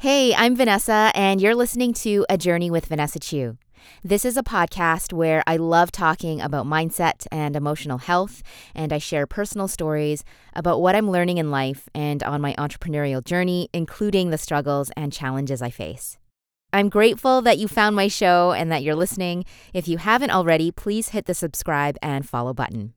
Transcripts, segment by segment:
Hey, I'm Vanessa, and you're listening to A Journey with Vanessa Chu. This is a podcast where I love talking about mindset and emotional health, and I share personal stories about what I'm learning in life and on my entrepreneurial journey, including the struggles and challenges I face. I'm grateful that you found my show and that you're listening. If you haven't already, please hit the subscribe and follow button.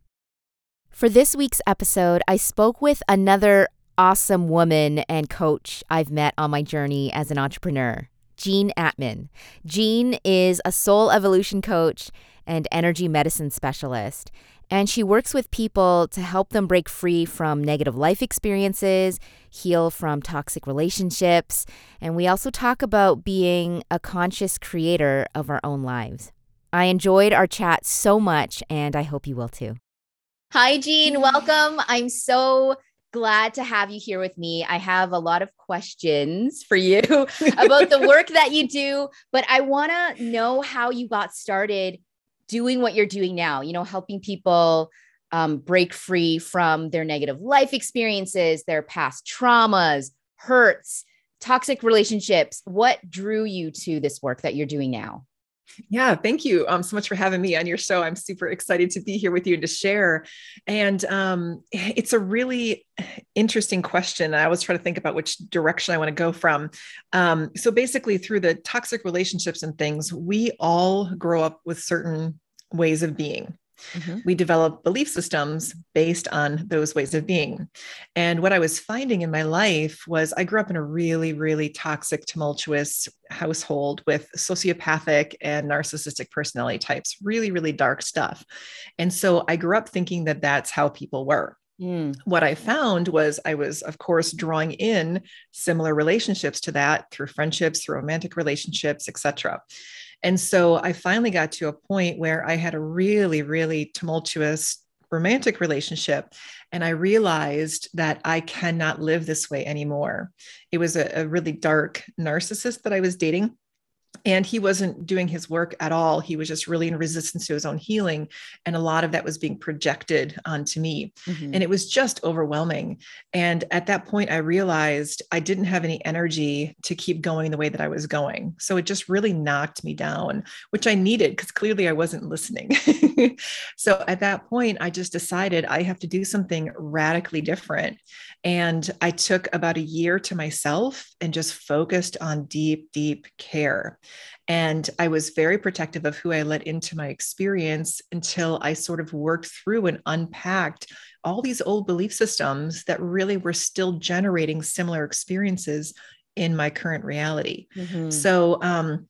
For this week's episode, I spoke with another awesome woman and coach I've met on my journey as an entrepreneur, Jean Atman. Jean is a soul evolution coach and energy medicine specialist, and she works with people to help them break free from negative life experiences, heal from toxic relationships, and we also talk about being a conscious creator of our own lives. I enjoyed our chat so much, and I hope you will too. Hi, Jean. Welcome. I'm so glad to have you here with me. I have a lot of questions for you about the work that you do, but I want to know how you got started doing what you're doing now, you know, helping people um, break free from their negative life experiences, their past traumas, hurts, toxic relationships. What drew you to this work that you're doing now? Yeah, thank you um, so much for having me on your show. I'm super excited to be here with you and to share. And um, it's a really interesting question. I always try to think about which direction I want to go from. Um, so basically, through the toxic relationships and things, we all grow up with certain ways of being. Mm-hmm. We develop belief systems based on those ways of being. And what I was finding in my life was I grew up in a really, really toxic, tumultuous household with sociopathic and narcissistic personality types, really, really dark stuff. And so I grew up thinking that that's how people were. Mm. What I found was I was, of course, drawing in similar relationships to that through friendships, through romantic relationships, etc. And so I finally got to a point where I had a really, really tumultuous romantic relationship. And I realized that I cannot live this way anymore. It was a, a really dark narcissist that I was dating and he wasn't doing his work at all. He was just really in resistance to his own healing and a lot of that was being projected onto me. Mm-hmm. and it was just overwhelming. And at that point i realized i didn't have any energy to keep going the way that i was going. So it just really knocked me down which i needed because clearly i wasn't listening. So at that point i just decided i have to do something radically different and I took about a year to myself and just focused on deep, deep care. And I was very protective of who I let into my experience until I sort of worked through and unpacked all these old belief systems that really were still generating similar experiences in my current reality. Mm-hmm. So, um,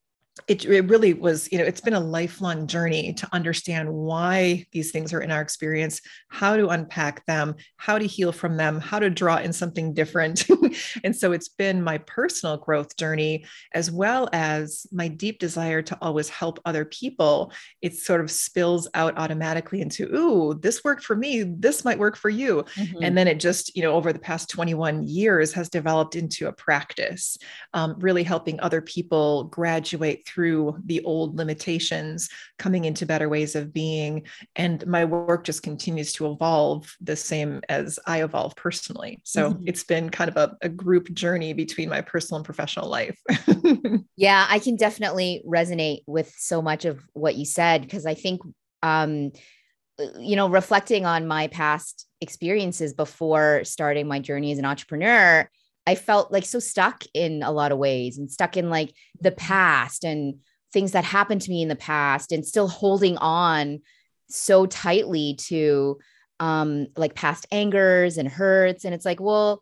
it, it really was, you know, it's been a lifelong journey to understand why these things are in our experience, how to unpack them, how to heal from them, how to draw in something different. and so it's been my personal growth journey, as well as my deep desire to always help other people. It sort of spills out automatically into, ooh, this worked for me. This might work for you. Mm-hmm. And then it just, you know, over the past 21 years has developed into a practice, um, really helping other people graduate through the old limitations, coming into better ways of being. And my work just continues to evolve the same as I evolve personally. So mm-hmm. it's been kind of a, a group journey between my personal and professional life. yeah, I can definitely resonate with so much of what you said because I think um you know reflecting on my past experiences before starting my journey as an entrepreneur I felt like so stuck in a lot of ways and stuck in like the past and things that happened to me in the past and still holding on so tightly to um like past angers and hurts. And it's like well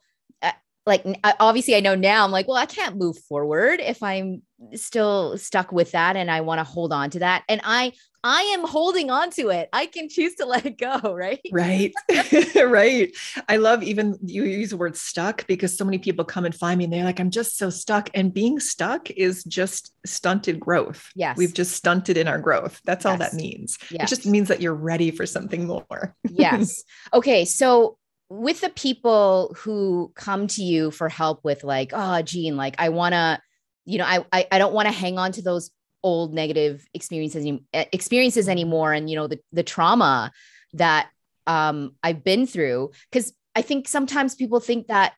like obviously I know now I'm like well I can't move forward if I'm still stuck with that and I want to hold on to that and I I am holding on to it. I can choose to let it go, right? Right. right. I love even you use the word stuck because so many people come and find me and they're like, I'm just so stuck. And being stuck is just stunted growth. Yes. We've just stunted in our growth. That's yes. all that means. Yes. It just means that you're ready for something more. yes. Okay. So with the people who come to you for help with like, oh, Jean like I want to, you know, I, I, I don't want to hang on to those old negative experiences eh, experiences anymore and you know the the trauma that um I've been through. Cuz I think sometimes people think that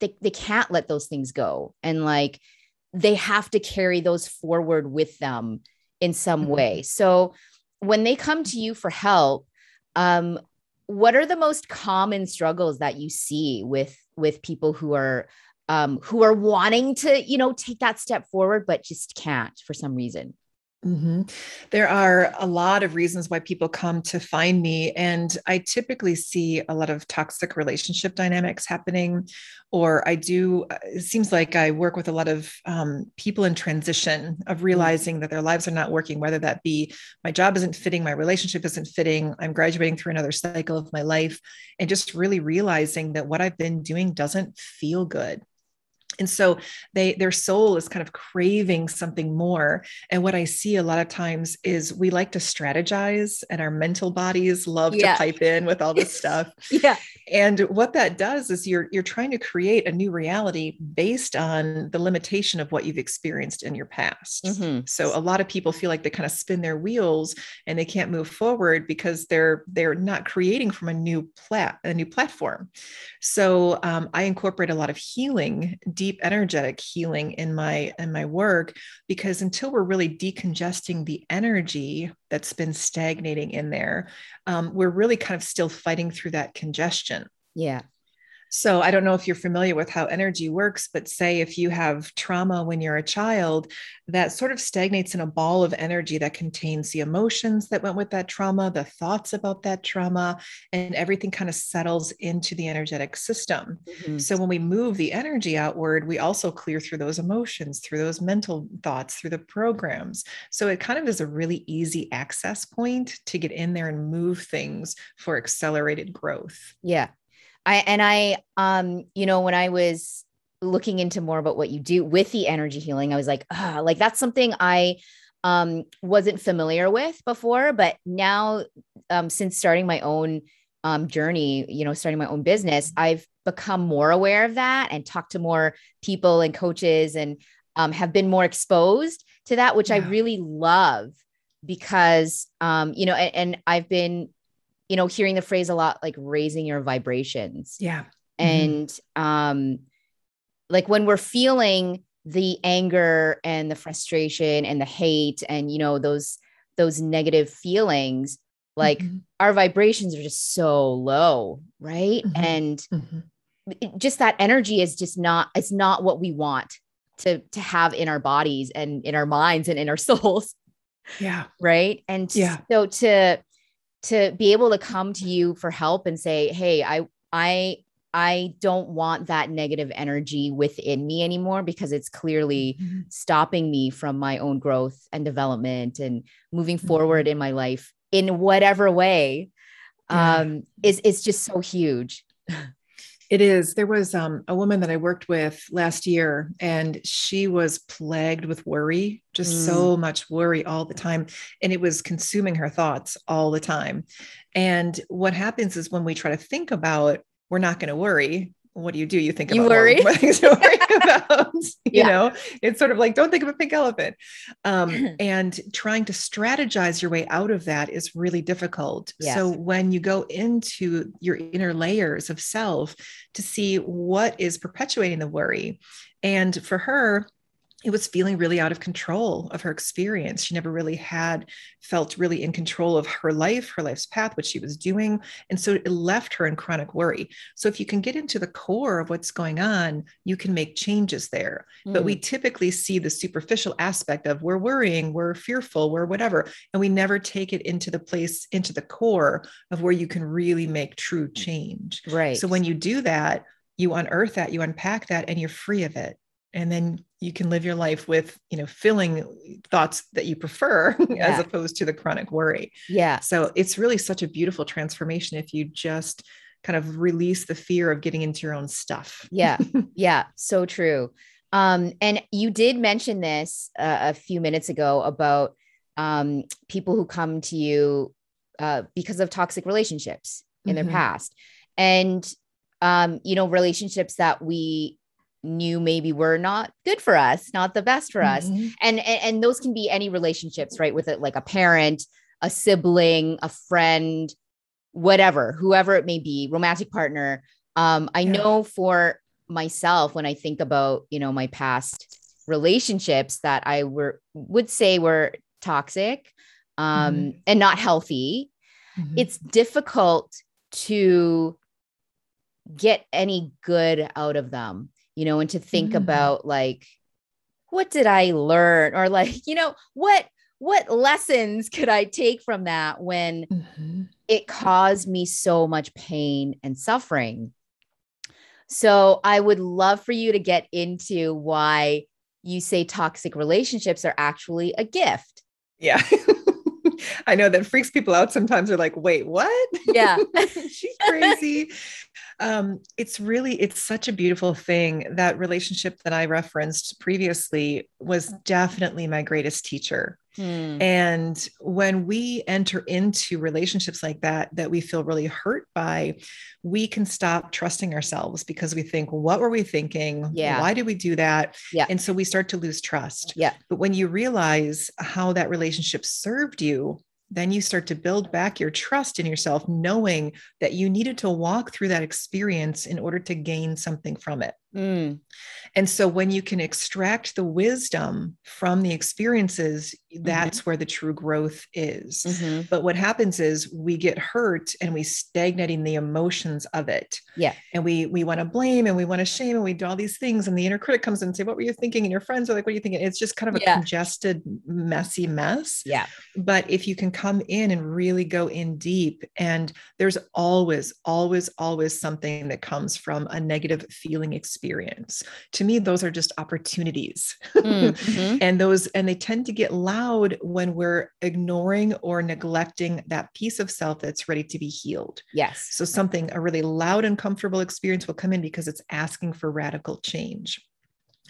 they, they can't let those things go and like they have to carry those forward with them in some mm-hmm. way. So when they come to you for help um what are the most common struggles that you see with with people who are um who are wanting to you know take that step forward but just can't for some reason Mm-hmm. There are a lot of reasons why people come to find me. And I typically see a lot of toxic relationship dynamics happening. Or I do, it seems like I work with a lot of um, people in transition of mm-hmm. realizing that their lives are not working, whether that be my job isn't fitting, my relationship isn't fitting, I'm graduating through another cycle of my life, and just really realizing that what I've been doing doesn't feel good and so they their soul is kind of craving something more. And what i see a lot of times is we like to strategize and our mental bodies love yeah. to pipe in with all this stuff. Yeah. And what that does is you're you're trying to create a new reality based on the limitation of what you've experienced in your past. Mm-hmm. so a lot of people feel like they kind of spin their wheels and they can't move forward because they're they're not creating from a new plat a new platform. So um, i incorporate a lot of healing deep energetic healing in my in my work because until we're really decongesting the energy that's been stagnating in there um, we're really kind of still fighting through that congestion. Yeah so I don't know if you're familiar with how energy works, but say if you have trauma when you're a child, that sort of stagnates in a ball of energy that contains the emotions that went with that trauma, the thoughts about that trauma, and everything kind of settles into the energetic system. Mm-hmm. So when we move the energy outward, we also clear through those emotions, through those mental thoughts, through the programs. So it kind of is a really easy access point to get in there and move things for accelerated growth. Yeah. I and I um you know when I was looking into more about what you do with the energy healing I was like ah like that's something I um wasn't familiar with before but now um since starting my own um journey you know starting my own business I've become more aware of that and talked to more people and coaches and um, have been more exposed to that which yeah. I really love because um you know and, and I've been you know, hearing the phrase a lot like raising your vibrations. Yeah. Mm-hmm. And mm-hmm. um like when we're feeling the anger and the frustration and the hate and you know those those negative feelings like mm-hmm. our vibrations are just so low right mm-hmm. and mm-hmm. just that energy is just not it's not what we want to to have in our bodies and in our minds and in our souls yeah right and yeah so to to be able to come to you for help and say, "Hey, I I I don't want that negative energy within me anymore because it's clearly mm-hmm. stopping me from my own growth and development and moving mm-hmm. forward in my life in whatever way yeah. um is is just so huge. It is. There was um, a woman that I worked with last year, and she was plagued with worry, just mm. so much worry all the time. And it was consuming her thoughts all the time. And what happens is when we try to think about, we're not going to worry, what do you do? You think you about worry. things to worry about. You yeah. know, it's sort of like don't think of a pink elephant. Um, and trying to strategize your way out of that is really difficult. Yes. So when you go into your inner layers of self to see what is perpetuating the worry, and for her, it was feeling really out of control of her experience. She never really had felt really in control of her life, her life's path, what she was doing. And so it left her in chronic worry. So if you can get into the core of what's going on, you can make changes there. Mm. But we mm. typically see the superficial aspect of we're worrying, we're fearful, we're whatever. And we never take it into the place, into the core of where you can really make true change. Right. So when you do that, you unearth that, you unpack that, and you're free of it and then you can live your life with you know filling thoughts that you prefer yeah. as opposed to the chronic worry. Yeah. So it's really such a beautiful transformation if you just kind of release the fear of getting into your own stuff. Yeah. Yeah. So true. Um and you did mention this uh, a few minutes ago about um people who come to you uh because of toxic relationships in mm-hmm. their past. And um you know relationships that we knew maybe were not good for us, not the best for us. Mm-hmm. And, and and those can be any relationships, right? With it like a parent, a sibling, a friend, whatever, whoever it may be, romantic partner. Um, I yeah. know for myself when I think about, you know, my past relationships that I were would say were toxic um mm-hmm. and not healthy. Mm-hmm. It's difficult to get any good out of them, you know, and to think mm. about like what did I learn or like, you know, what what lessons could I take from that when mm-hmm. it caused me so much pain and suffering? So I would love for you to get into why you say toxic relationships are actually a gift. Yeah. I know that freaks people out sometimes. They're like, wait, what? Yeah. She's crazy. um, it's really, it's such a beautiful thing. That relationship that I referenced previously was definitely my greatest teacher. Hmm. And when we enter into relationships like that, that we feel really hurt by, we can stop trusting ourselves because we think, what were we thinking? Yeah. Why did we do that? Yeah. And so we start to lose trust. Yeah. But when you realize how that relationship served you, then you start to build back your trust in yourself, knowing that you needed to walk through that experience in order to gain something from it. Mm. And so when you can extract the wisdom from the experiences, that's mm-hmm. where the true growth is. Mm-hmm. But what happens is we get hurt and we stagnate in the emotions of it. Yeah. And we we want to blame and we want to shame and we do all these things. And the inner critic comes in and say, What were you thinking? And your friends are like, What are you thinking? It's just kind of a yeah. congested, messy mess. Yeah. But if you can come in and really go in deep, and there's always, always, always something that comes from a negative feeling experience experience. To me, those are just opportunities. Mm-hmm. and those, and they tend to get loud when we're ignoring or neglecting that piece of self that's ready to be healed. Yes. So something, a really loud, uncomfortable experience will come in because it's asking for radical change.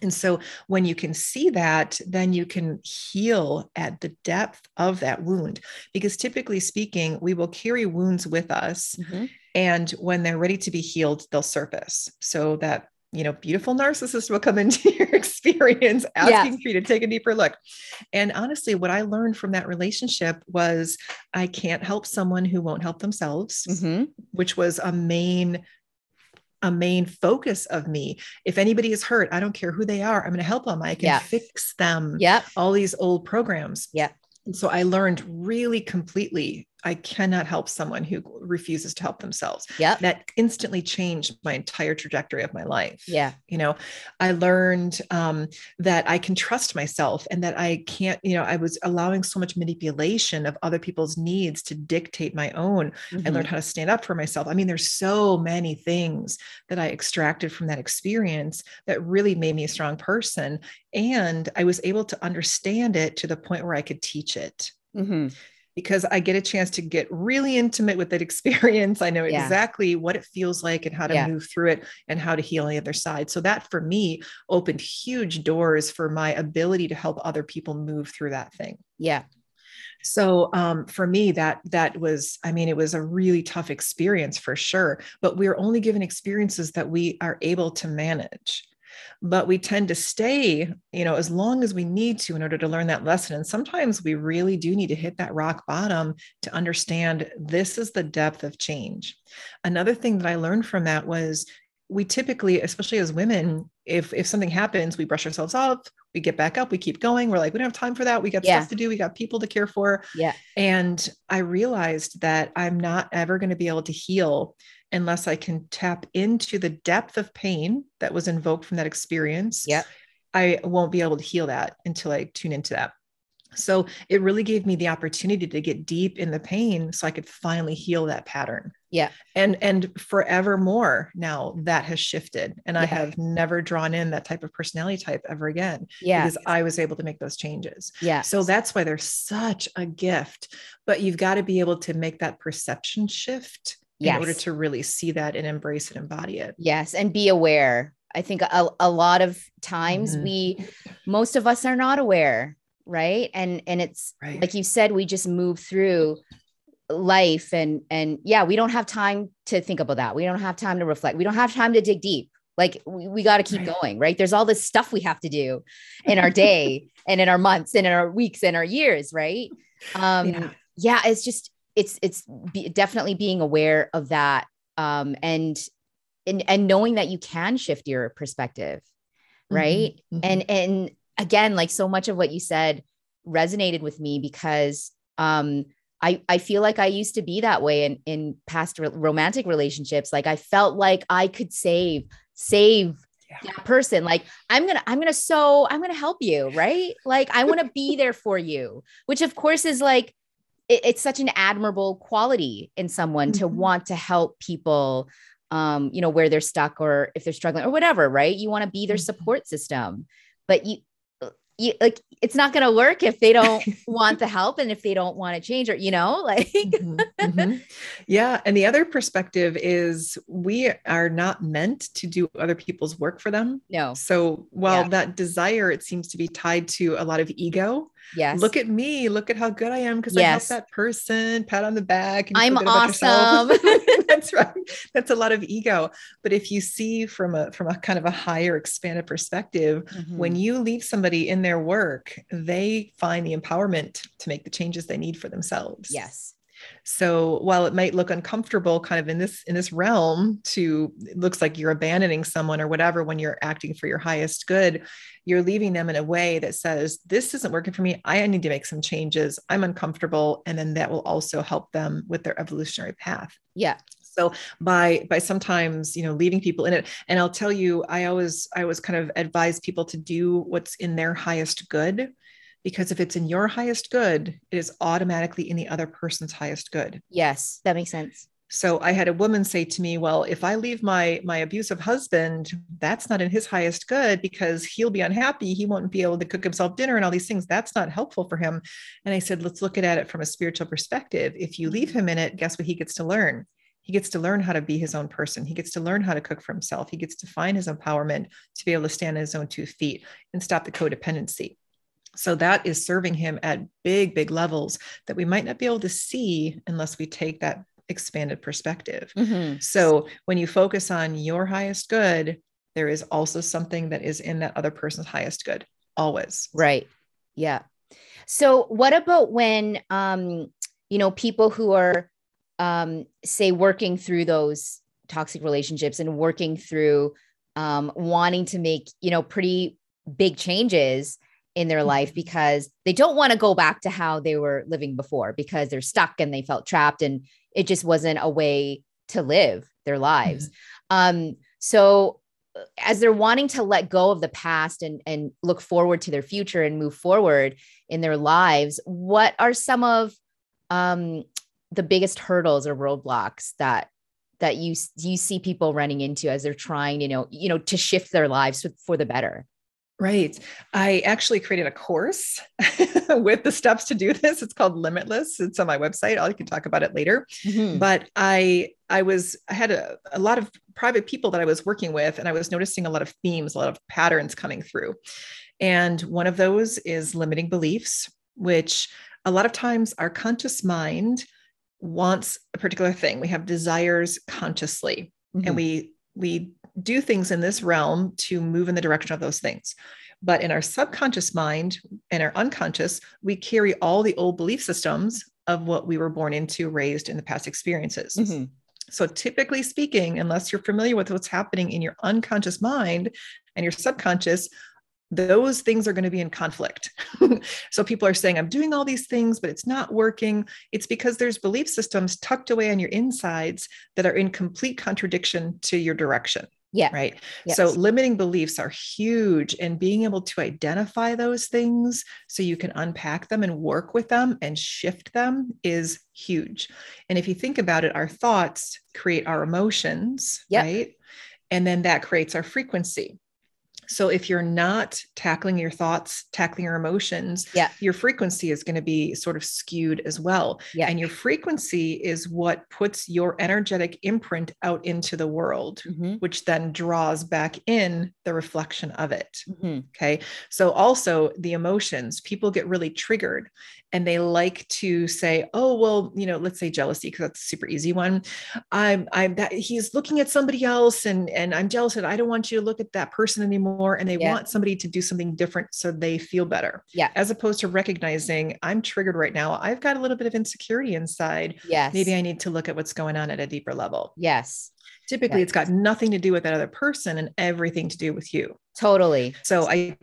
And so when you can see that, then you can heal at the depth of that wound. Because typically speaking, we will carry wounds with us. Mm-hmm. And when they're ready to be healed, they'll surface. So that you know, beautiful narcissist will come into your experience asking yeah. for you to take a deeper look. And honestly, what I learned from that relationship was I can't help someone who won't help themselves, mm-hmm. which was a main a main focus of me. If anybody is hurt, I don't care who they are. I'm going to help them. I can yeah. fix them. Yeah. All these old programs. Yeah. And so I learned really completely I cannot help someone who refuses to help themselves. Yeah. That instantly changed my entire trajectory of my life. Yeah. You know, I learned um, that I can trust myself and that I can't, you know, I was allowing so much manipulation of other people's needs to dictate my own. Mm-hmm. I learned how to stand up for myself. I mean, there's so many things that I extracted from that experience that really made me a strong person. And I was able to understand it to the point where I could teach it. Mm-hmm because I get a chance to get really intimate with that experience. I know yeah. exactly what it feels like and how to yeah. move through it and how to heal on the other side. So that for me opened huge doors for my ability to help other people move through that thing. Yeah. So um, for me, that that was, I mean, it was a really tough experience for sure. But we're only given experiences that we are able to manage but we tend to stay you know as long as we need to in order to learn that lesson. And sometimes we really do need to hit that rock bottom to understand this is the depth of change. Another thing that i learned from that was we typically especially as women if if something happens we brush ourselves off we get back up we keep going. We're like we don't have time for that. We got yeah. stuff to do. We got people to care for. Yeah. And i realized that i'm not ever going to be able to heal unless I can tap into the depth of pain that was invoked from that experience. Yeah. I won't be able to heal that until I tune into that. So it really gave me the opportunity to get deep in the pain so I could finally heal that pattern. Yeah. And and forevermore now that has shifted and yeah. I have never drawn in that type of personality type ever again. Yeah. Because I was able to make those changes. Yeah. So that's why they're such a gift. But you've got to be able to make that perception shift yes. in order to really see that and embrace and embody it. Yes. And be aware. I think a, a lot of times mm-hmm. we, most of us are not aware. Right. And, and it's right. like you said, we just move through life and, and yeah, we don't have time to think about that. We don't have time to reflect. We don't have time to dig deep. Like we, we got to keep right. going. Right. There's all this stuff we have to do in our day and in our months and in our weeks and our years. Right. Um, yeah. yeah it's just, it's it's be, definitely being aware of that um, and and and knowing that you can shift your perspective Mm-hmm. right Mhm. and and again like so much of what you said resonated with me because um I, I feel like I used to be that way in, in past re- romantic relationships. Like I felt like I could save, save Yeah. that person. Like I'm gonna, I'm gonna so I'm gonna help you, right? Like I want to be there for you, which of course is like it- it's such an admirable quality in someone to Mhm. want to help people um, you know, where they're stuck or if they're struggling or whatever, right? You want to be their Mhm. support system. But you you like it's not going to work if they don't want the help and if they don't want to change or you know like Mhm, mhm. Yeah. And the other perspective is we are not meant to do other people's work for them. no So while Yeah. that desire, it seems to be tied to a lot of ego. Yes Look at me. Look at how good I am because I Yes. helped that person. Pat on the back. and I'm feel good about yourself. awesome. That's right. That's a lot of ego. But if you see from a from a kind of a higher expanded perspective, Mm-hmm. when you leave somebody in their work, they find the empowerment to make the changes they need for themselves. yes So while it might look uncomfortable kind of in this in this realm to it looks like you're abandoning someone or whatever when you're acting for your highest good, you're leaving them in a way that says this isn't working for me. I need to make some changes. I'm uncomfortable and then that will also help them with their evolutionary path yeah so by by sometimes you know leaving people in it and i'll tell you i always i always kind of advise people to do what's in their highest good because if it's in your highest good it is automatically in the other person's highest good. Yes that makes sense. So i had a woman say to me well if i leave my my abusive husband that's not in his highest good because he'll be unhappy. He won't be able to cook himself dinner and all these things. That's not helpful for him. And i said let's look at it from a spiritual perspective. If you leave him in it guess what he gets to learn? He gets to learn how to be his own person. He gets to learn how to cook for himself. He gets to find his empowerment to be able to stand on his own two feet and stop the codependency so that is serving him at big big levels that we might not be able to see unless we take that expanded perspective Mhm. so when you focus on your highest good, there is also something that is in that other person's highest good, always. right yeah so what about when um you know people who are um say working through those toxic relationships and working through um wanting to make you know pretty big changes in their life Mhm. because they don't want to go back to how they were living before because they're stuck and they felt trapped and it just wasn't a way to live their lives. Um so uh, as they're wanting to let go of the past and and look forward to their future and move forward in their lives what are some of um the biggest hurdles or roadblocks that that you you see people running into as they're trying you know you know to shift their lives for the better Right. I actually created a course with the steps to do this. It's called Limitless. It's on my website. I can talk about it later. Mhm. But I I was I had a, a lot of private people that I was working with, and I was noticing a lot of themes, a lot of patterns coming through. And one of those is limiting beliefs, which a lot of times our conscious mind wants a particular thing. We have desires consciously Mhm. and we we do things in this realm to move in the direction of those things but in our subconscious mind and our unconscious we carry all the old belief systems of what we were born into raised in the past experiences Mhm. so typically speaking unless you're familiar with what's happening in your unconscious mind and your subconscious those things are going to be in conflict. so people are saying, I'm doing all these things, but it's not working. It's because there's belief systems tucked away on your insides that are in complete contradiction to your direction. Yeah Right. Yes. So limiting beliefs are huge and being able to identify those things so you can unpack them and work with them and shift them is huge. And if you think about it, our thoughts create our emotions, Yep. right? And then that creates our frequency. So if you're not tackling your thoughts, tackling your emotions, Yeah. your frequency is going to be sort of skewed as well. Yeah. And your frequency is what puts your energetic imprint out into the world Mhm. which then draws back in the reflection of it. Mhm. Okay. So, also the emotions, people get really triggered and they like to say, oh, well, you know, let's say jealousy, because that's a super easy one. I'm, I'm that he's looking at somebody else and, and I'm jealous and I don't want you to look at that person anymore. And they Yeah. want somebody to do something different so they feel better. Yeah. As opposed to recognizing I'm triggered right now. I've got a little bit of insecurity inside. yes Maybe I need to look at what's going on at a deeper level. yes typically it's got nothing to do with that other person and everything to do with you totally so i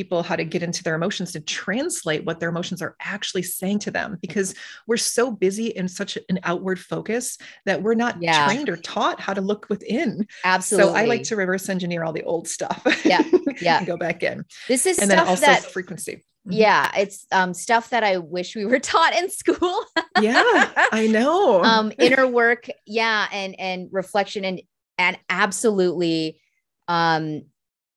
people how to get into their emotions to translate what their emotions are actually saying to them because we're so busy in such an outward focus that we're not yeah. trained or taught how to look within. Absolutely. So I like to reverse engineer all the old stuff. Yeah. Yeah. go back in. This is and then also that, frequency. Mm-hmm. Yeah, it's um, stuff that I wish we were taught in school. yeah, I know. um, inner work, yeah, and and reflection and and absolutely um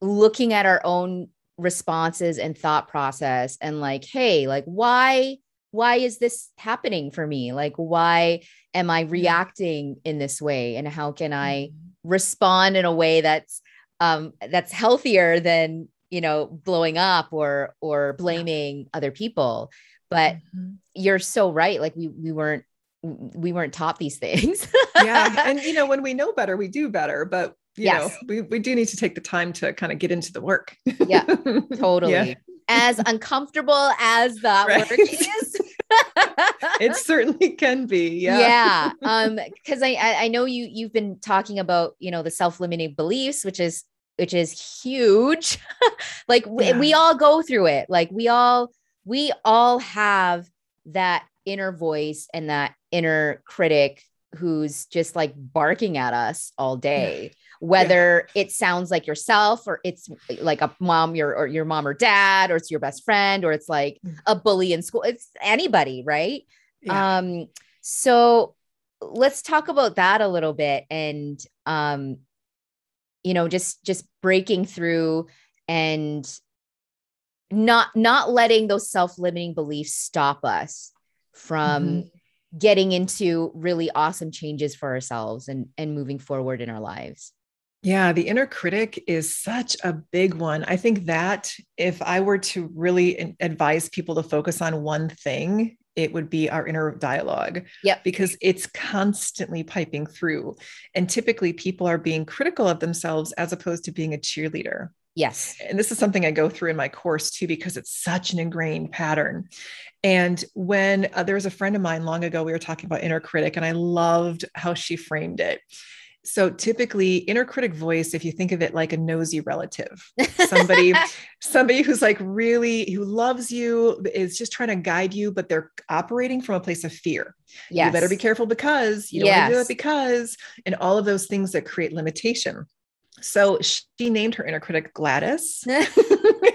looking at our own responses and thought process and like hey like why why is this happening for me? Like why am i reacting in this way? And how can i mm-hmm. respond in a way that's um that's healthier than you know blowing up or or blaming other people? But mm-hmm. you're so right. Like we we weren't we weren't taught these things. Yeah. And you know when we know better we do better. But you yes. know, we, we do need to take the time to kind of get into the work. yeah, totally. Yeah. As uncomfortable as that right. work is. it certainly can be. Yeah. Yeah. Um, because I, I know you you've been talking about, you know, the self-limiting beliefs, which is which is huge. like yeah. we, we all go through it. Like we all we all have that inner voice and that inner critic who's just like barking at us all day whether yeah. it sounds like yourself or it's like a mom your or your mom or dad or it's your best friend or it's like mm. a bully in school it's anybody right yeah. um so let's talk about that a little bit and um you know just just breaking through and not not letting those self-limiting beliefs stop us from mm-hmm. getting into really awesome changes for ourselves and and moving forward in our lives yeah, the inner critic is such a big one. I think that if I were to really advise people to focus on one thing, it would be our inner dialogue. Yeah. Because it's constantly piping through. And typically people are being critical of themselves as opposed to being a cheerleader. Yes. And this is something I go through in my course too, because it's such an ingrained pattern. And when uh, there was a friend of mine long ago, we were talking about inner critic, and I loved how she framed it so typically inner critic voice if you think of it like a nosy relative somebody somebody who's like really who loves you is just trying to guide you but they're operating from a place of fear yes. you better be careful because you don't yes. want to do it because and all of those things that create limitation so she named her inner critic Gladys.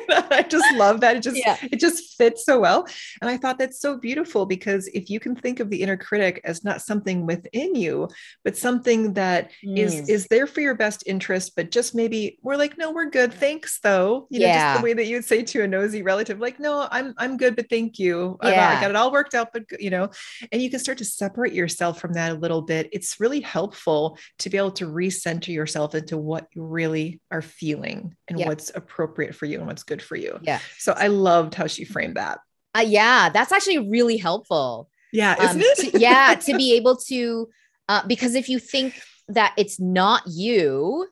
I just love that. It just yeah. it just fits so well. And I thought that's so beautiful because if you can think of the inner critic as not something within you, but something that mm. is is there for your best interest, but just maybe we're like, no, we're good. Thanks though. You know, just the way that you'd say to a nosy relative, like, no, I'm I'm good, but thank you. Yeah. I got it all worked out, but you know, and you can start to separate yourself from that a little bit. It's really helpful to be able to recenter yourself into what you really are feeling and yeah. what's appropriate for you and what's good for you. Yeah. So I loved how she framed that. Uh, yeah, that's actually really helpful. Yeah, um, isn't it? to, yeah, to be able to, uh, because if you think that it's not you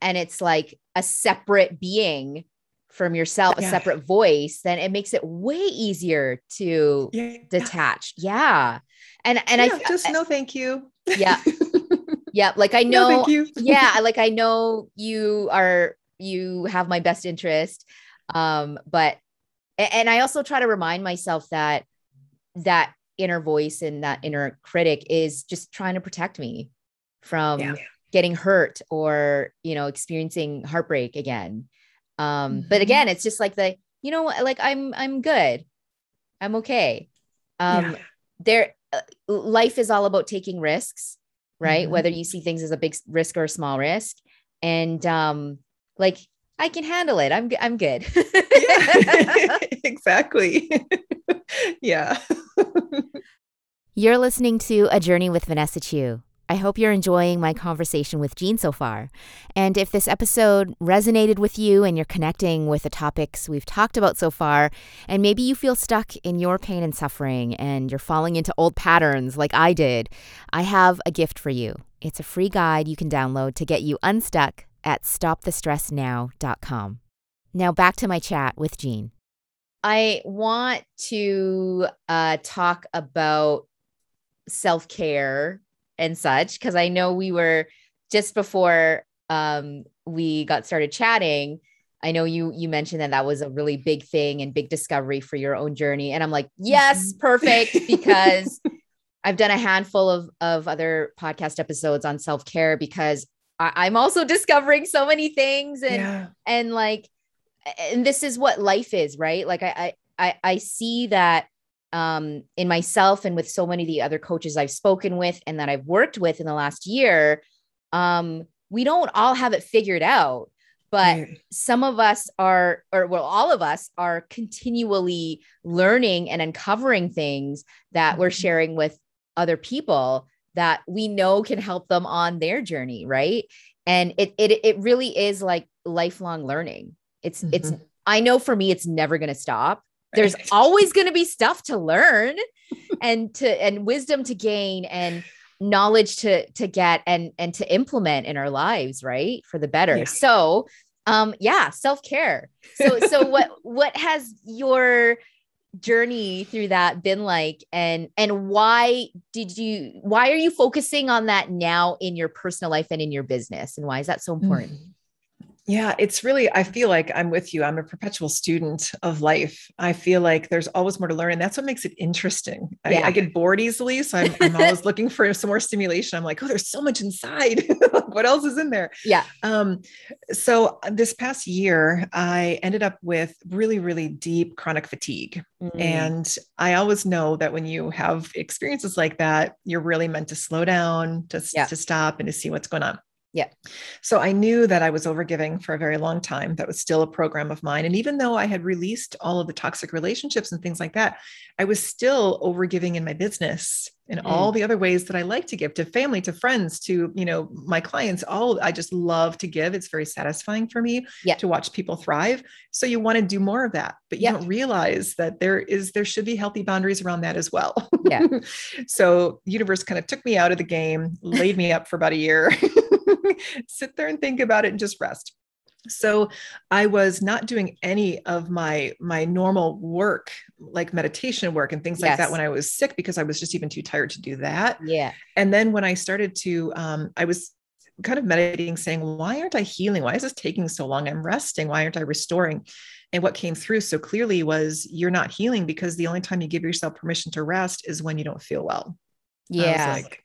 and it's like a separate being from yourself, yeah. a separate voice, then it makes it way easier to yeah. detach. Yeah. And and yeah, I just no thank you. Yeah. yeah. Like I know no, yeah, like I know you are you have my best interest um but and i also try to remind myself that that inner voice and that inner critic is just trying to protect me from yeah. getting hurt or you know experiencing heartbreak again um mm-hmm. but again it's just like the you know like i'm i'm good i'm okay um yeah. there uh, life is all about taking risks right mm-hmm. whether you see things as a big risk or a small risk and um like I can handle it. I'm I'm good. yeah, exactly. yeah. you're listening to A Journey with Vanessa Chiu. I hope you're enjoying my conversation with Jean so far. And if this episode resonated with you and you're connecting with the topics we've talked about so far, and maybe you feel stuck in your pain and suffering and you're falling into old patterns like I did, I have a gift for you. It's a free guide you can download to get you unstuck at stopthestressnow.com. Now back to my chat with Jean. I want to uh, talk about self care and such because I know we were just before um, we got started chatting. I know you you mentioned that that was a really big thing and big discovery for your own journey, and I'm like, yes, mm-hmm. perfect because I've done a handful of of other podcast episodes on self care because I, am also discovering so many things and yeah. and like and this is what life is, right? Like I I I see that um in myself and with so many of the other coaches I've spoken with and that I've worked with in the last year, um, we don't all have it figured out but right. some of us are or well all of us are continually learning and uncovering things that mm-hmm. we're sharing with other people that we know can help them on their journey right and it it it really is like lifelong learning it's mm-hmm. it's i know for me it's never going to stop there's always going to be stuff to learn and to and wisdom to gain and knowledge to to get and and to implement in our lives right for the better. Yeah. so um yeah self-care. So so what what has your journey through that been like? And and why did you why are you focusing on that now in your personal life and in your business? And why is that so important? mm. Yeah, it's really, I feel like I'm with you. I'm a perpetual student of life. I feel like there's always more to learn. And that's what makes it interesting. Yeah. I, I, get bored easily. So I'm, I'm always looking for some more stimulation. I'm like, oh, there's so much inside. what else is in there? Yeah. Um, so uh, this past year, I ended up with really, really deep chronic fatigue. Mm. And I always know that when you have experiences like that, you're really meant to slow down, to, yeah. to stop and to see what's going on. Yeah. So I knew that I was overgiving for a very long time. That was still a program of mine. And even though I had released all of the toxic relationships and things like that, I was still overgiving in my business and mm. all the other ways that I like to give to family, to friends, to, you know, my clients. All I just love to give. It's very satisfying for me yeah. to watch people thrive. So you want to do more of that, but you yeah. don't realize that there is there should be healthy boundaries around that as well. Yeah. so universe kind of took me out of the game, laid me up for about a year. sit there and think about it and just rest so i was not doing any of my my normal work like meditation work and things like yes. that when i was sick because i was just even too tired to do that. Yeah. And then when i started to um i was kind of meditating saying why aren't i healing? Why is this taking so long? I'm resting. Why aren't i restoring? And what came through so clearly was you're not healing because the only time you give yourself permission to rest is when you don't feel well. Yeah like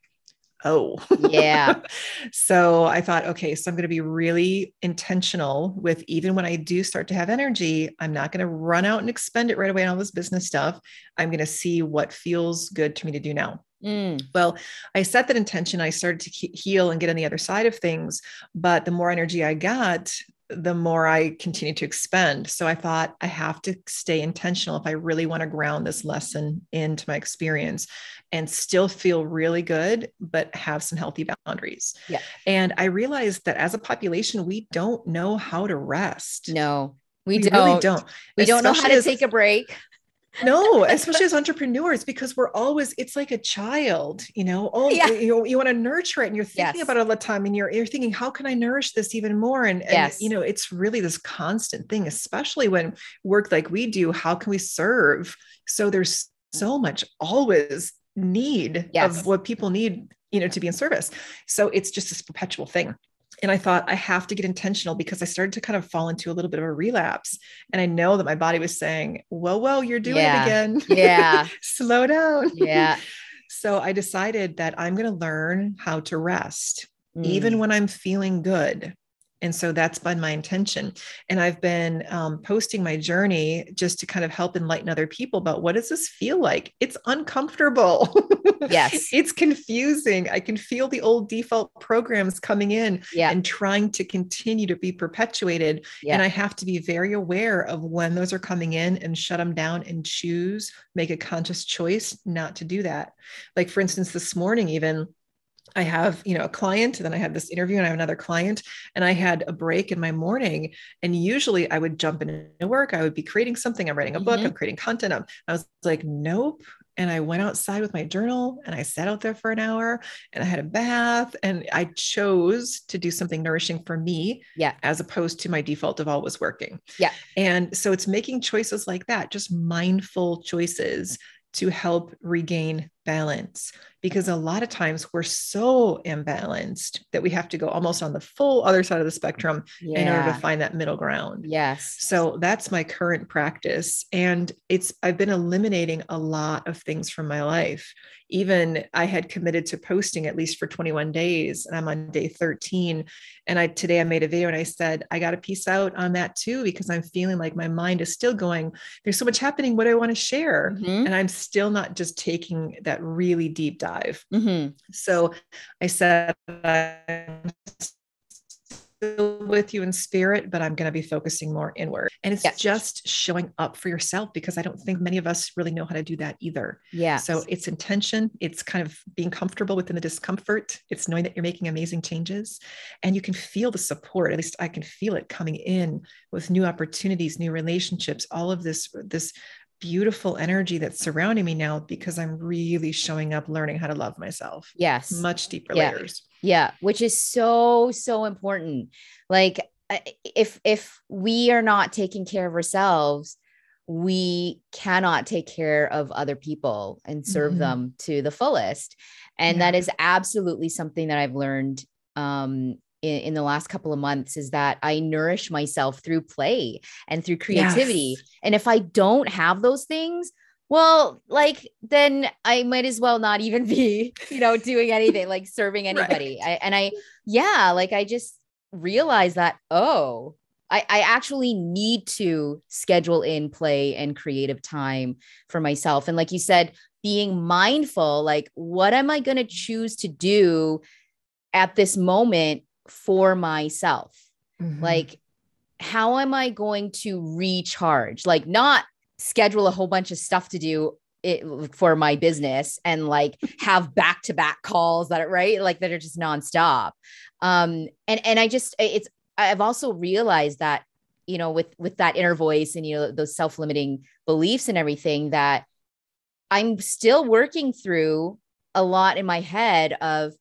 oh yeah so i thought okay so i'm going to be really intentional with even when i do start to have energy i'm not going to run out and expend it right away on all this business stuff i'm going to see what feels good to me to do now Mm. Well, I set that intention. I started to heal and get on the other side of things. But the more energy I got, the more I continue to expend. So I thought I have to stay intentional if I really want to ground this lesson into my experience and still feel really good, but have some healthy boundaries. Yeah. And I realized that as a population, we don't know how to rest. No, we, we don't. Really don't. We Especially don't know how to as, take a break no, especially as entrepreneurs, because we're always, it's like a child, you know, oh, yeah. you, you want to nurture it and you're thinking yes. about it all the time and you're, you're thinking, how can I nourish this even more? And, yes. you know, it's really this constant thing, especially when work like we do, how can we serve? So there's so much always need yes. of what people need, you know, to be in service. So it's just this perpetual thing and I thought I have to get intentional because I started to kind of fall into a little bit of a relapse. And I know that my body was saying, well, well, you're doing yeah. it again. Yeah. Slow down. Yeah. so I decided that I'm going to learn how to rest, mm. even when I'm feeling good. And so that's been my intention. And I've been um, posting my journey just to kind of help enlighten other people about what does this feel like? It's uncomfortable. Yes. it's confusing. I can feel the old default programs coming in yeah. and trying to continue to be perpetuated. Yeah. And I have to be very aware of when those are coming in and shut them down and choose, make a conscious choice not to do that. Like, for instance, this morning, even I have, you know, a client, and then I had this interview and I have another client, and I had a break in my morning. And usually I would jump into work. I would be creating something. I'm writing a book, mm-hmm. I'm creating content. I'm, I was like, nope. And I went outside with my journal and I sat out there for an hour and I had a bath and I chose to do something nourishing for me. Yeah. As opposed to my default of always working. Yeah. And so it's making choices like that, just mindful choices to help regain balance because a lot of times we're so imbalanced that we have to go almost on the full other side of the spectrum yeah. in order to find that middle ground. Yes. So that's my current practice and it's I've been eliminating a lot of things from my life. Even I had committed to posting at least for 21 days and I'm on day 13 and I today I made a video and I said I got to piece out on that too because I'm feeling like my mind is still going there's so much happening what do I want to share mm-hmm. and I'm still not just taking that really deep dive. Mm-hmm. So I said, I'm still with you in spirit, but I'm going to be focusing more inward. And it's yes. just showing up for yourself because I don't think many of us really know how to do that either. Yeah. So it's intention, it's kind of being comfortable within the discomfort, it's knowing that you're making amazing changes and you can feel the support. At least I can feel it coming in with new opportunities, new relationships, all of this this beautiful energy that's surrounding me now because I'm really showing up, learning how to love myself. Yes. Much deeper yeah. layers. Yeah. Which is so, so important. Like, if if we are not taking care of ourselves we cannot take care of other people and serve mm-hmm. them to the fullest and yeah. that is absolutely something that i've learned um, in, in, the last couple of months is that I nourish myself through play and through creativity. Yes. And if I don't have those things, well, like then I might as well not even be, you know, doing anything like serving anybody. right. I, and I, yeah, like I just realized that, oh, I, I actually need to schedule in play and creative time for myself. And like you said, being mindful, like, what am I going to choose to do at this moment for myself. Mm-hmm. Like, how am I going to recharge? Like, not schedule a whole bunch of stuff to do it for my business and like have back to back calls that are right, like that are just nonstop. Um, and and I just it's I've also realized that you know with with that inner voice and you know those self limiting beliefs and everything that I'm still working through a lot in my head of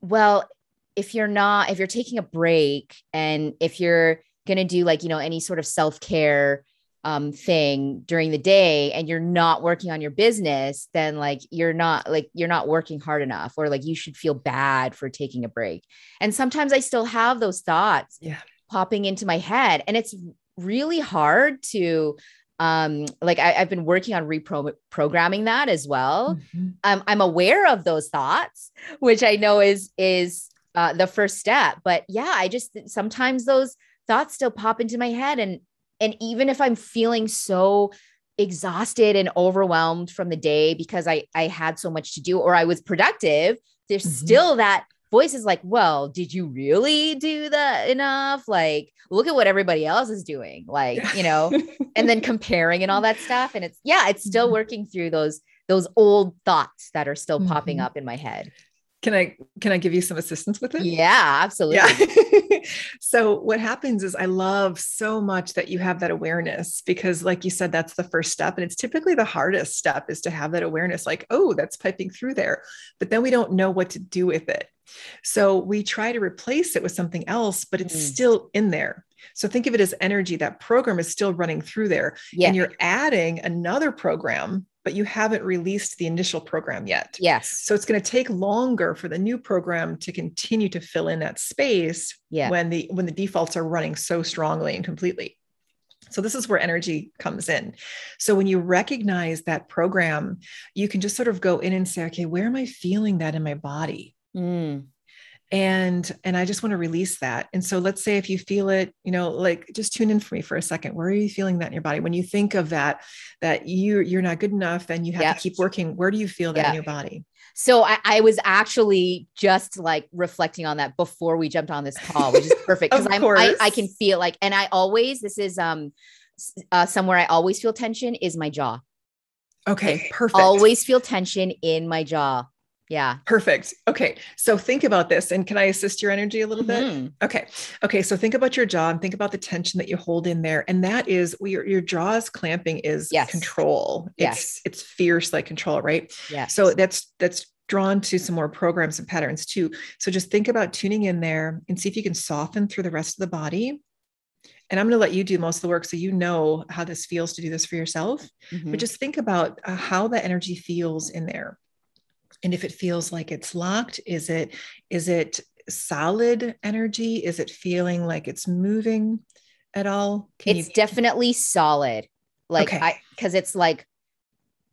well if you're not if you're taking a break and if you're going to do like you know any sort of self-care um, thing during the day and you're not working on your business then like you're not like you're not working hard enough or like you should feel bad for taking a break and sometimes i still have those thoughts yeah. popping into my head and it's really hard to um like I, have been working on reprogramming that as well mm-hmm. um, i'm aware of those thoughts which i know is is uh, the first step. But yeah, I just sometimes those thoughts still pop into my head, and and even if I'm feeling so exhausted and overwhelmed from the day because I I had so much to do or I was productive, there's mm-hmm. still that voice is like, well, did you really do that enough? Like, look at what everybody else is doing, like, you know, and then comparing and all that stuff. And it's yeah, it's still mm-hmm. working through those those old thoughts that are still mm-hmm. popping up in my head. Can I can I give you some assistance with it? Yeah, absolutely. Yeah. so what happens is I love so much that you have that awareness because like you said that's the first step and it's typically the hardest step is to have that awareness like oh that's piping through there but then we don't know what to do with it. So we try to replace it with something else but it's mm. still in there. So think of it as energy that program is still running through there yeah. and you're adding another program but you haven't released the initial program yet. Yes. So it's going to take longer for the new program to continue to fill in that space yeah. when the when the defaults are running so strongly and completely. So this is where energy comes in. So when you recognize that program, you can just sort of go in and say, okay, where am I feeling that in my body? Mm and and i just want to release that. And so let's say if you feel it you know like just tune in for me for a second. Where are you feeling that in your body? When you think of that that you you're not good enough and you have yep. to keep working. Where do you feel that yep. in your body? So I, I, was actually just like reflecting on that before we jumped on this call which is perfect because i'm I, I can feel like and i always this is um uh, somewhere i always feel tension is my jaw. Okay perfect. always feel tension in my jaw yeah. Perfect. Okay. So think about this. And can I assist your energy a little mm-hmm. bit? Okay. Okay. So think about your jaw and think about the tension that you hold in there. And that is your, your jaw's clamping is yes. control. It's yes. it's fierce like control, right? Yeah. So that's that's drawn to some more programs and patterns too. So just think about tuning in there and see if you can soften through the rest of the body. And I'm going to let you do most of the work so you know how this feels to do this for yourself. Mm-hmm. But just think about uh, how the energy feels in there. And if it feels like it's locked, is it is it solid energy? Is it feeling like it's moving at all? Can it's you- definitely solid. Like okay. I because it's like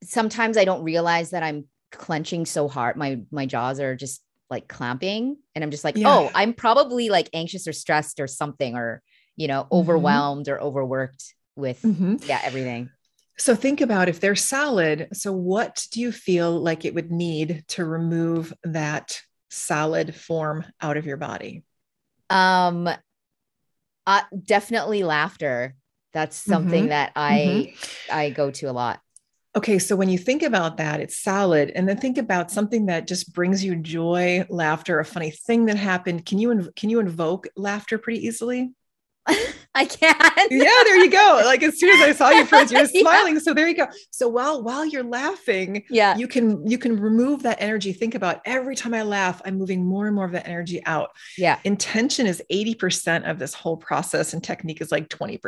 sometimes I don't realize that I'm clenching so hard. My my jaws are just like clamping and I'm just like, yeah. oh, I'm probably like anxious or stressed or something or you know, mm-hmm. overwhelmed mm-hmm. or overworked with mm-hmm. yeah, everything. So think about if they're solid, so what do you feel like it would need to remove that solid form out of your body? Um uh, definitely laughter. That's something mm-hmm. that I mm-hmm. I go to a lot. Okay, so when you think about that, it's solid. And then think about something that just brings you joy, laughter, a funny thing that happened. Can you can you invoke laughter pretty easily? I can. yeah, there you go. Like as soon as I saw you first, you're smiling. yeah. So there you go. So while while you're laughing, yeah, you can you can remove that energy. Think about every time I laugh, I'm moving more and more of that energy out. Yeah. Intention is 80% of this whole process, and technique is like 20%.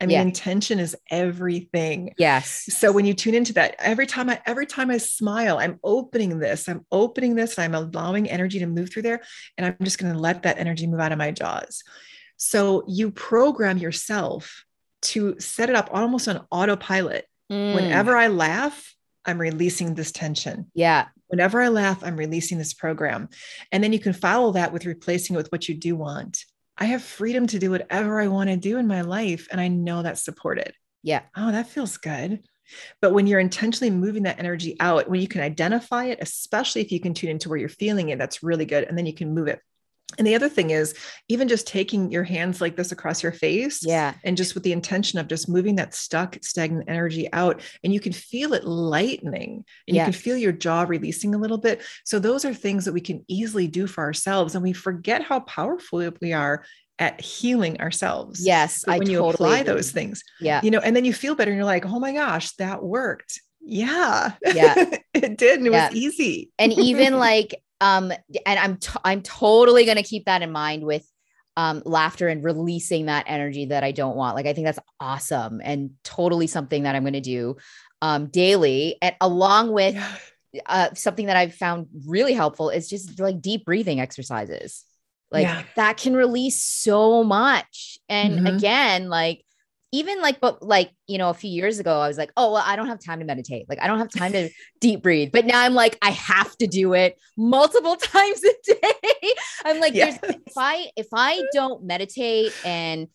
I mean, yeah. intention is everything. Yes. So when you tune into that, every time I every time I smile, I'm opening this, I'm opening this, I'm allowing energy to move through there. And I'm just going to let that energy move out of my jaws. So you program yourself to set it up almost on autopilot. Mm. Whenever I laugh, I'm releasing this tension. Yeah. Whenever I laugh, I'm releasing this program. And then you can follow that with replacing it with what you do want. I have freedom to do whatever I want to do in my life. And I know that's supported. Yeah. Oh, that feels good. But when you're intentionally moving that energy out, when you can identify it, especially if you can tune into where you're feeling it, that's really good. And then you can move it and the other thing is even just taking your hands like this across your face. Yeah. And just with the intention of just moving that stuck, stagnant energy out. And you can feel it lightening and yeah. you can feel your jaw releasing a little bit. So those are things that we can easily do for ourselves. And we forget how powerful we are at healing ourselves. Yes. But when I you totally apply agree. those things. Yeah. You know, and then you feel better and you're like, oh my gosh, that worked. Yeah. Yeah. it did. And it yeah. was easy. and even like um and i'm t- i'm totally going to keep that in mind with um laughter and releasing that energy that i don't want. Like i think that's awesome and totally something that i'm going to do um daily. And along with uh something that i've found really helpful is just like deep breathing exercises. Like yeah. that can release so much. And mm-hmm. again like even like but like you know a few years ago i was like oh well i don't have time to meditate. Like i don't have time to deep breathe. But now i'm like i have to do it multiple times a day. I'm like yes. if i if i don't meditate and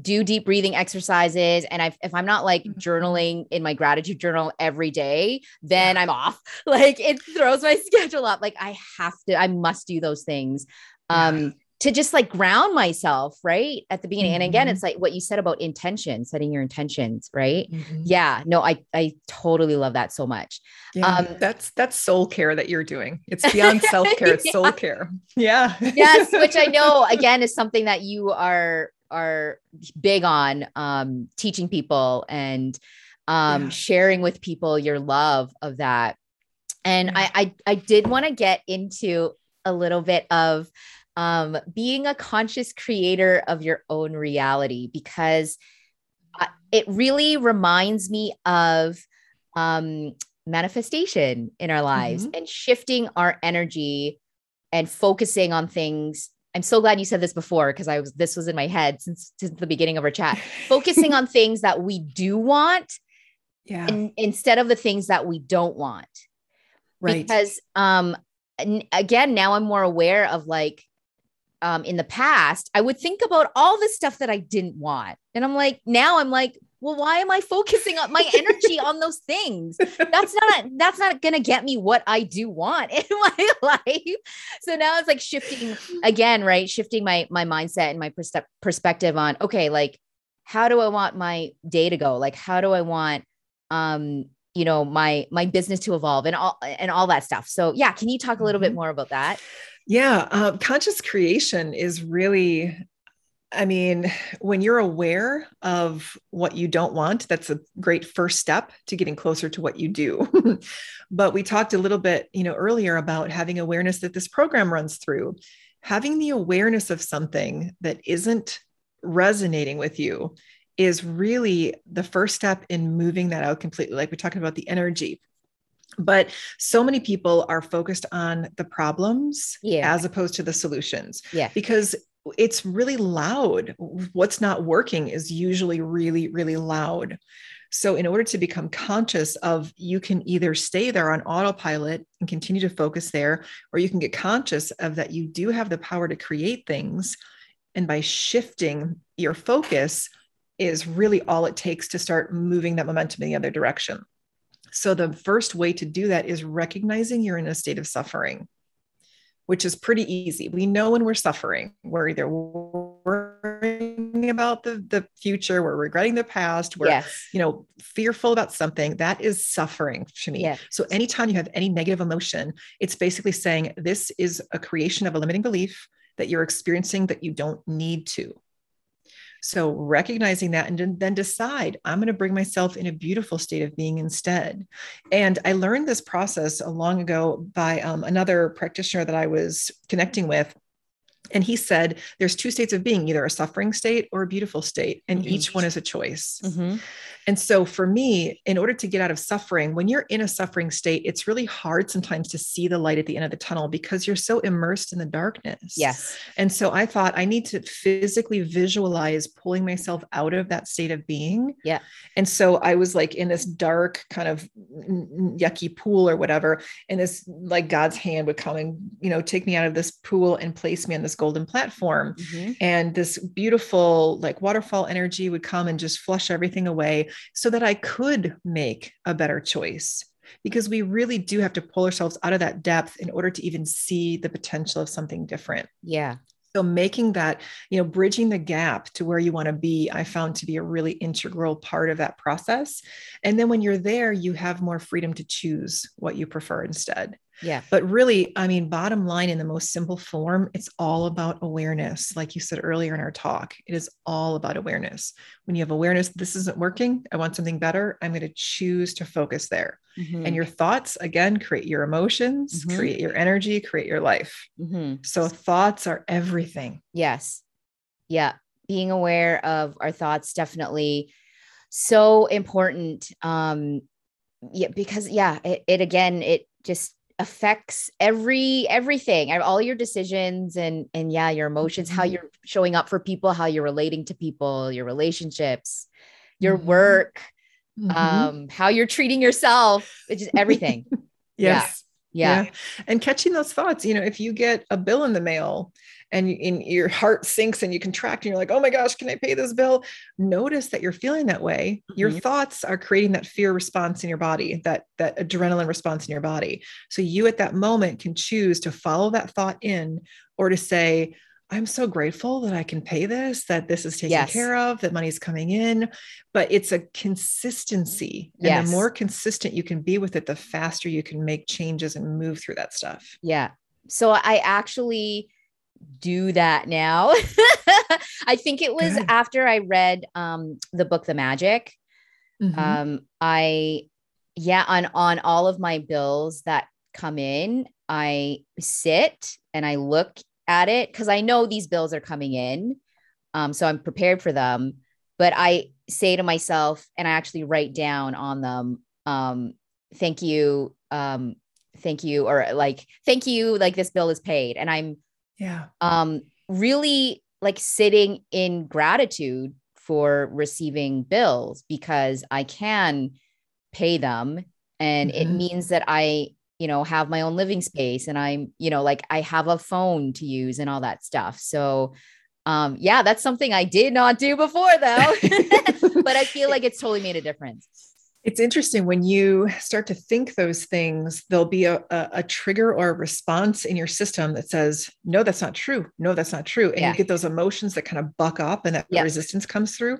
do deep breathing exercises and I, if i'm not like mm-hmm. journaling in my gratitude journal every day then i'm off. Like it throws my schedule up like i have to i must do those things. Um to just like ground myself right at the beginning mm-hmm. and again mm-hmm. it's like what you said about intention setting your intentions right mm-hmm. yeah no i i totally love that so much yeah, um that's that's soul care that you're doing it's beyond self-care it's soul care yeah yes which i know again is something that you are are big on um teaching people and um yeah. sharing with people your love of that and I, I i did want to get into a little bit of um, being a conscious creator of your own reality because it really reminds me of um, manifestation in our lives mm-hmm. and shifting our energy and focusing on things I'm so glad you said this before because I was this was in my head since, since the beginning of our chat. Focusing on things that we do want, yeah, and, instead of the things that we don't want, right? Because um, again, now I'm more aware of like um, in the past, I would think about all the stuff that I didn't want. And I'm like, now I'm like, well, why am I focusing on my energy on those things? That's not that's not gonna get me what I do want in my life. So now it's like shifting again, right? Shifting my my mindset and my pers- perspective on okay, like how do I want my day to go? Like how do I want um you know my my business to evolve and all and all that stuff. So yeah, can you talk a little mm-hmm. bit more about that? Yeah, uh, conscious creation is really, I mean, when you're aware of what you don't want, that's a great first step to getting closer to what you do. but we talked a little bit, you know, earlier about having awareness that this program runs through. Having the awareness of something that isn't resonating with you is really the first step in moving that out completely. Like we're talking about the energy but so many people are focused on the problems Yeah. as opposed to the solutions Yeah. because it's really loud. What's not working is usually really, really loud. So, in order to become conscious of, you can either stay there on autopilot and continue to focus there, or you can get conscious of that you do have the power to create things. And by shifting your focus, is really all it takes to start moving that momentum in the other direction. So, the first way to do that is recognizing you're in a state of suffering which is pretty easy. We know when we're suffering, we're either worrying about the, the future, we're regretting the past, we're yes. you know fearful about something. That is suffering to me. Yeah. So anytime you have any negative emotion, it's basically saying this is a creation of a limiting belief that you're experiencing that you don't need to. So recognizing that and then decide, I'm going to bring myself in a beautiful state of being instead. And I learned this process a long ago by um, another practitioner that I was connecting with. And he said, there's two states of being, either a suffering state or a beautiful state, and Mhm. each one is a choice. Mhm. And so for me, in order to get out of suffering, when you're in a suffering state, it's really hard sometimes to see the light at the end of the tunnel because you're so immersed in the darkness. Yes. And so I thought I need to physically visualize pulling myself out of that state of being. Yeah. And so I was like in this dark kind of yucky pool or whatever. And this like God's hand would come and, you know, take me out of this pool and place me on this golden platform Mhm. and this beautiful like waterfall energy would come and just flush everything away so that I could make a better choice because we really do have to pull ourselves out of that depth in order to even see the potential of something different Yeah. so making that you know bridging the gap to where you want to be i found to be a really integral part of that process and then when you're there you have more freedom to choose what you prefer instead Yeah. but really, I mean, bottom line, in the most simple form, it's all about awareness. Like you said earlier in our talk, it is all about awareness. When you have awareness, this isn't working, I want something better, I'm going to choose to focus there. Mhm. And your thoughts, again, create your emotions, Mhm. create your energy, create your life. Mhm. So thoughts are everything. Yes. Yeah. Being aware of our thoughts definitely so important. Um yeah, because yeah, it, it again, it just affects every everything all your decisions and and yeah your emotions how Mhm. you're showing up for people how you're relating to people your relationships your Mhm. work Mhm. um how you're treating yourself it's just everything yeah. yes. yeah And catching those thoughts, you know, if you get a bill in the mail and, and your heart sinks and you contract and you're like, oh my gosh, can I pay this bill? Notice that you're feeling that way. Your Mhm. thoughts are creating that fear response in your body, that, that adrenaline response in your body. So you at that moment can choose to follow that thought in or to say, I'm so grateful that I can pay this, that this is taken Yes. care of, that money's coming in. But it's a consistency. And Yes. the more consistent you can be with it, the faster you can make changes and move through that stuff. Yeah. So I actually do that now. I think it was Good. after I read um the book The Magic. Mhm. Um I yeah, on on all of my bills that come in, I sit and I look at it cuz I know these bills are coming in. Um so I'm prepared for them, but I say to myself and I actually write down on them um thank you um thank you or like thank you like this bill is paid and i'm yeah. um really like sitting in gratitude for receiving bills because i can pay them and it Mhm. means that i you know have my own living space and i'm you know like i have a phone to use and all that stuff so um yeah that's something i did not do before though but i feel like it's totally made a difference It's interesting when you start to think those things, there'll be a, a, a trigger or a response in your system that says, No, that's not true. No, that's not true. And Yeah. you get those emotions that kind of buck up and that Yeah. resistance comes through.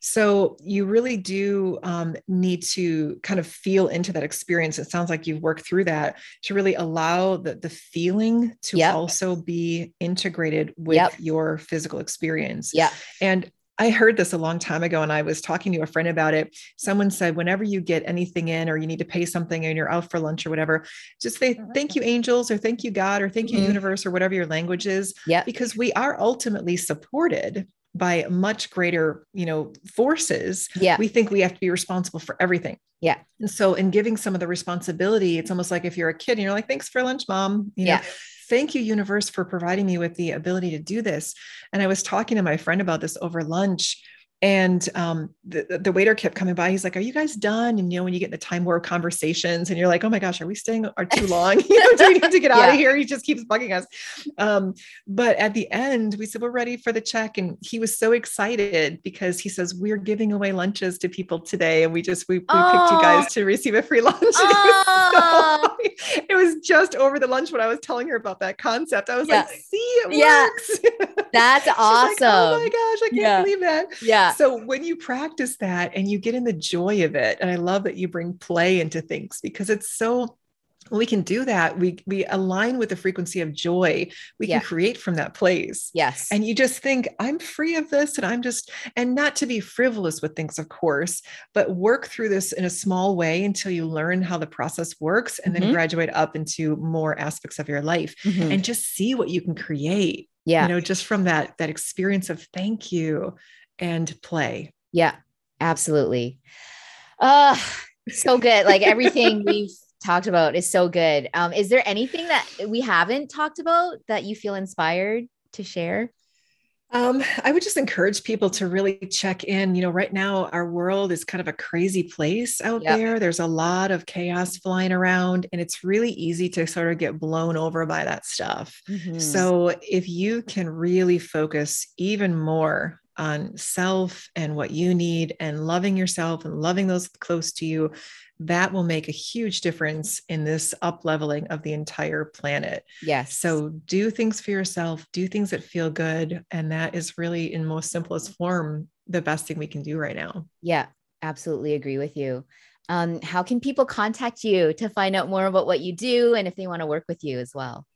So you really do um, need to kind of feel into that experience. It sounds like you've worked through that to really allow the, the feeling to Yep. also be integrated with Yep. your physical experience. yeah And I heard this a long time ago, and I was talking to a friend about it. Someone said, whenever you get anything in, or you need to pay something, and you're out for lunch or whatever, just say thank you, angels, or thank you, God, or thank you, Mhm. universe, or whatever your language is, yeah because we are ultimately supported by much greater, you know, forces. Yeah. We think we have to be responsible for everything. Yeah. And so in giving some of the responsibility, it's almost like if you're a kid and you're like, thanks for lunch, mom. You know, Yeah. Thank you, universe, for providing me with the ability to do this. And I was talking to my friend about this over lunch. And um, the, the waiter kept coming by. He's like, "Are you guys done?" And you know, when you get in the time war conversations, and you're like, "Oh my gosh, are we staying are too long? you know, do we need to get out of here?" He just keeps bugging us. Um, but at the end, we said, "We're ready for the check," and he was so excited because he says, "We're giving away lunches to people today, and we just we, we picked you Oh. guys to receive a free lunch." And it, was Oh. so, it was just over the lunch when I was telling her about that concept. I was Yeah. like, "See, it Yeah. works." That's awesome. like, oh my gosh, I can't Yeah. believe that. yeah. So when you practice that and you get in the joy of it, and I love that you bring play into things because it's so when we can do that, we we align with the frequency of joy. We Yeah. can create from that place. Yes. And you just think, I'm free of this, and I'm just, and not to be frivolous with things, of course, but work through this in a small way until you learn how the process works and Mhm. then graduate up into more aspects of your life Mhm. and just see what you can create yeah. you know just from that that experience of thank you and play Yeah, absolutely. Uh so good. Like everything we've talked about is so good. Um, is there anything that we haven't talked about that you feel inspired to share? um, i would just encourage people to really check in you know right now our world is kind of a crazy place out Yep. there there's a lot of chaos flying around and it's really easy to sort of get blown over by that stuff Mhm. So, if you can really focus even more on self and what you need and loving yourself and loving those close to you, that will make a huge difference in this up leveling of the entire planet. yes. So, do things for yourself, do things that feel good. And that is really, in most simplest form, the best thing we can do right now. yeah, absolutely agree with you. Um, how can people contact you to find out more about what you do and if they want to work with you as well?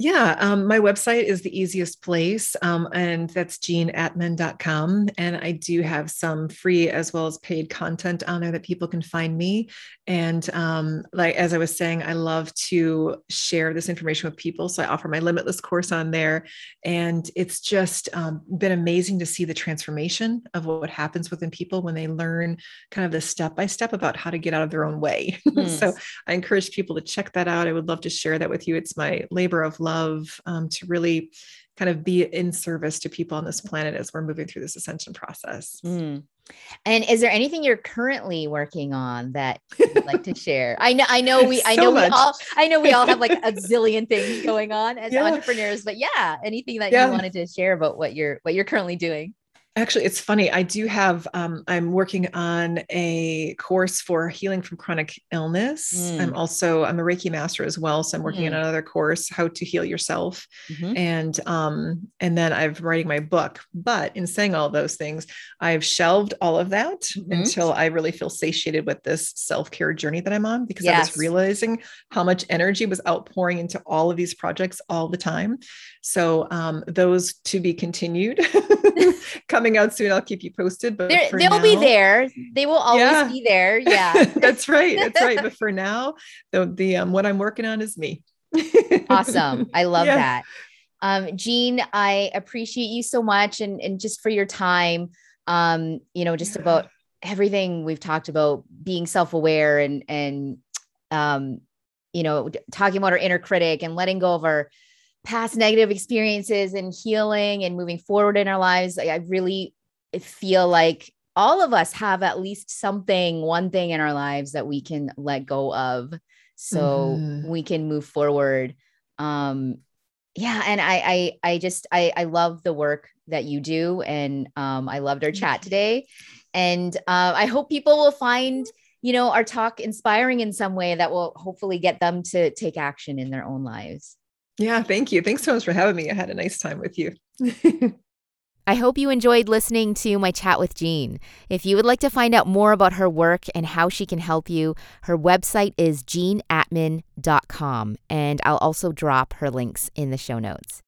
Yeah, um, my website is the easiest place, um, and that's jeanatman.com. And I do have some free as well as paid content on there that people can find me. And um, like as I was saying, I love to share this information with people. So I offer my Limitless course on there. And it's just um, been amazing to see the transformation of what happens within people when they learn kind of the step by step about how to get out of their own way. so I encourage people to check that out. I would love to share that with you. It's my labor of love um, to really kind of be in service to people on this planet as we're moving through this ascension process. Mm. And is there anything you're currently working on that you'd like to share? I know, I know we, I So know we all, I know we all have like a zillion things going on as Yeah. entrepreneurs, but yeah, anything that Yeah. you wanted to share about what you're, what you're currently doing. Actually, it's funny. I do have, um, I'm working on a course for healing from chronic illness. Mm. I'm also, I'm a Reiki master as well. So I'm working Mm. on another course, how to heal yourself. Mhm. and um and then i'm writing my book but in saying all those things i've shelved all of that Mhm. until i really feel satiated with this self-care journey that i'm on because i was realizing how much energy was outpouring into all of these projects all the time so um those to be continued coming out soon i'll keep you posted but they'll be there. They will always Yeah. be there. Yeah. that's right that's right but for now the the um what i'm working on is me awesome. I love Yeah. that. Um, Jean, I appreciate you so much and, and just for your time. Um, you know, just Yeah. about everything we've talked about being self-aware and and um, you know, talking about our inner critic and letting go of our past negative experiences and healing and moving forward in our lives. I, I really feel like all of us have at least something, one thing in our lives that we can let go of so Mhm. we can move forward um yeah and i i i just i i love the work that you do and um i loved our chat today and uh, i hope people will find you know our talk inspiring in some way that will hopefully get them to take action in their own lives Yeah, thank you. Thanks so much for having me. I had a nice time with you. I hope you enjoyed listening to my chat with Jean. If you would like to find out more about her work and how she can help you, her website is jeanatman.com, and I'll also drop her links in the show notes.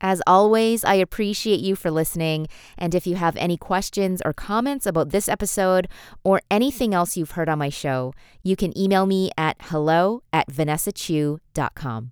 As always, I appreciate you for listening, and if you have any questions or comments about this episode or anything else you've heard on my show, you can email me at hello at vanessachew.com.